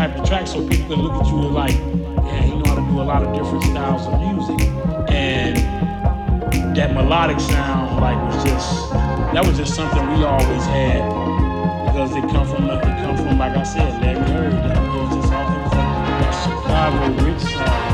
type of track so people can look at you and like, yeah, he know how to do a lot of different styles of music. And that melodic sound like was just that was just something we always had because it come from it come from like I said, Larry Heard. That was just off of Chicago rich side.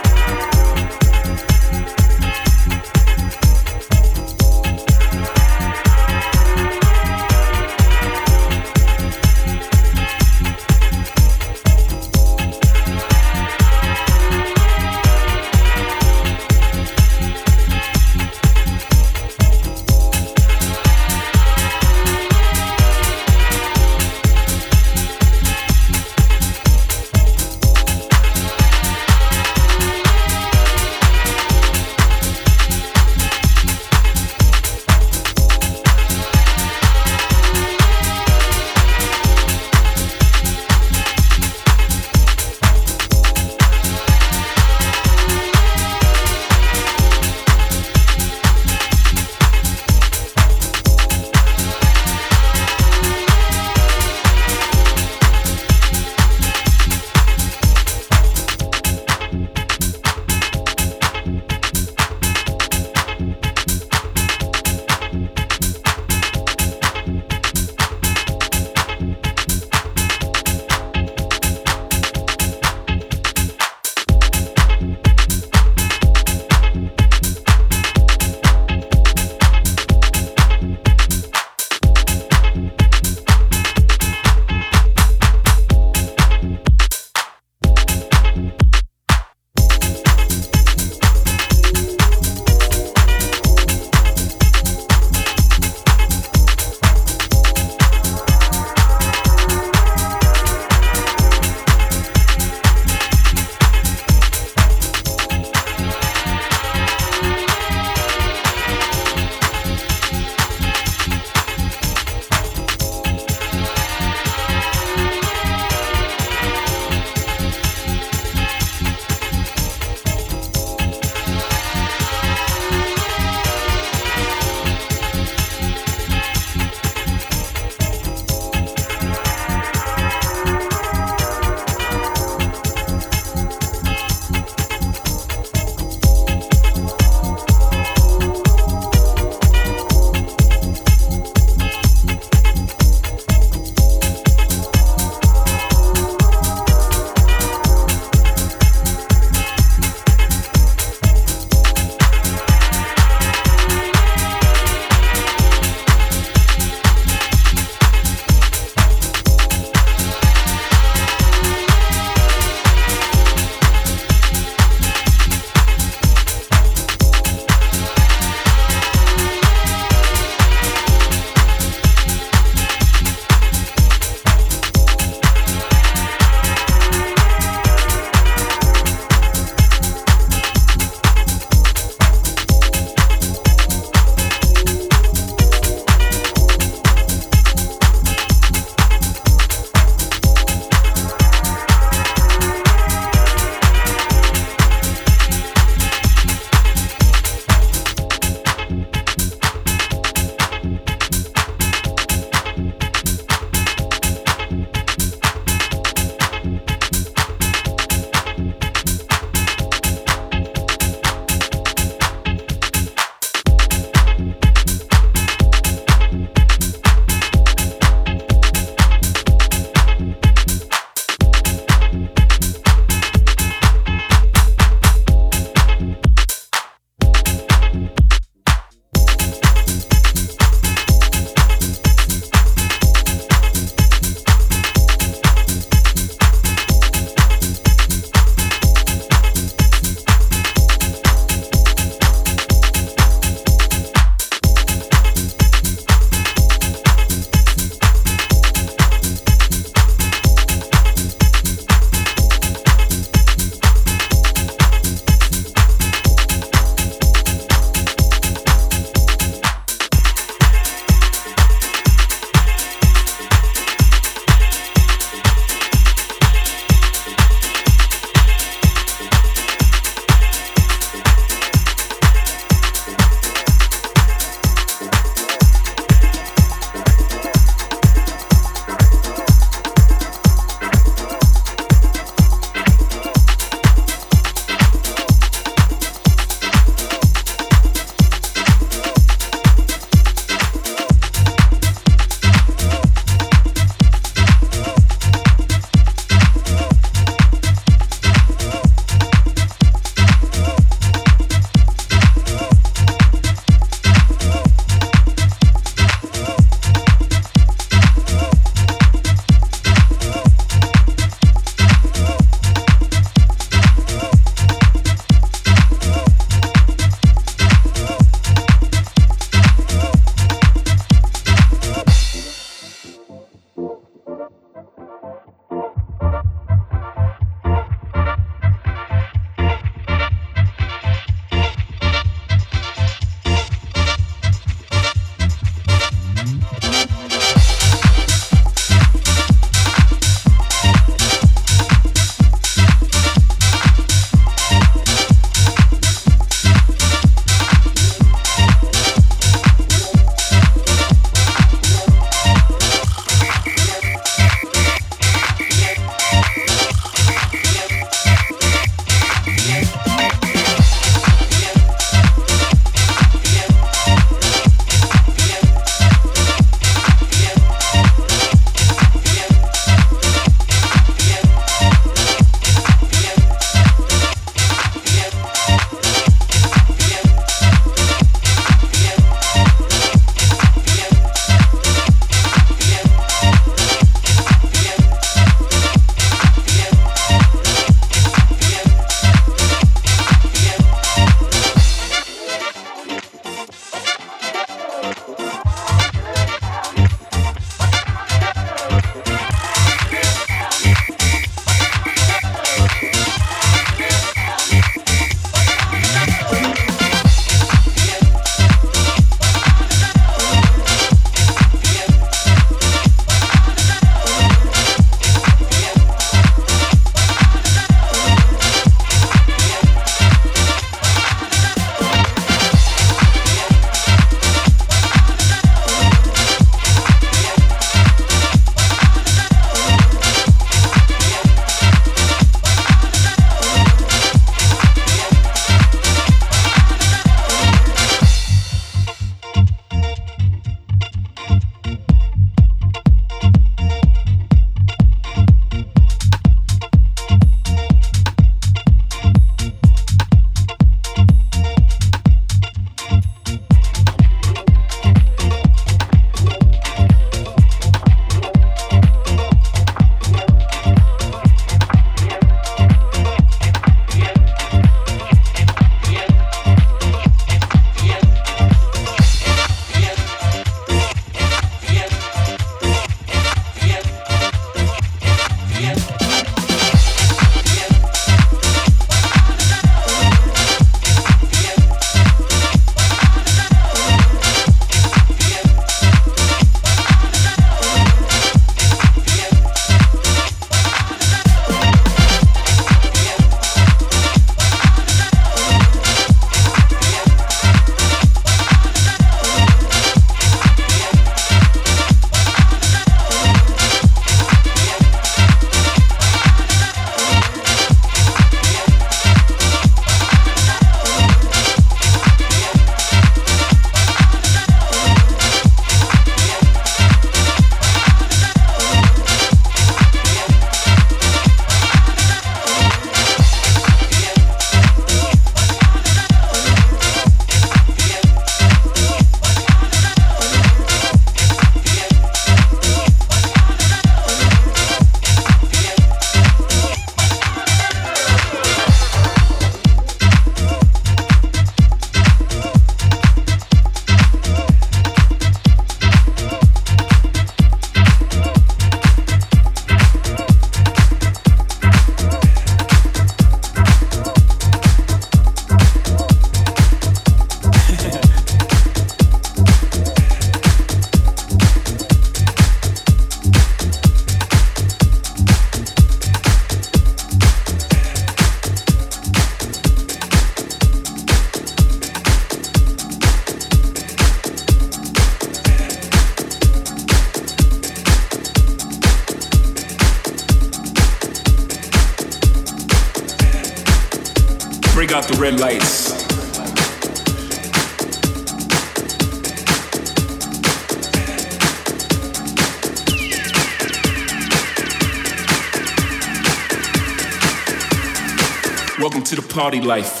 Party life.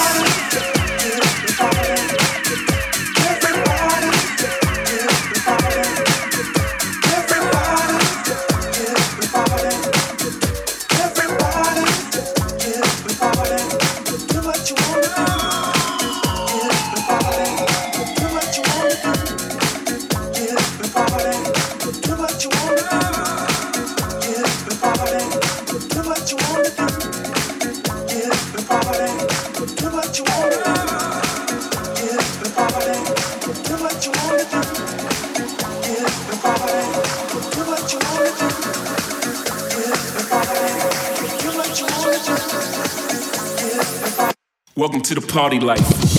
Welcome to the party life.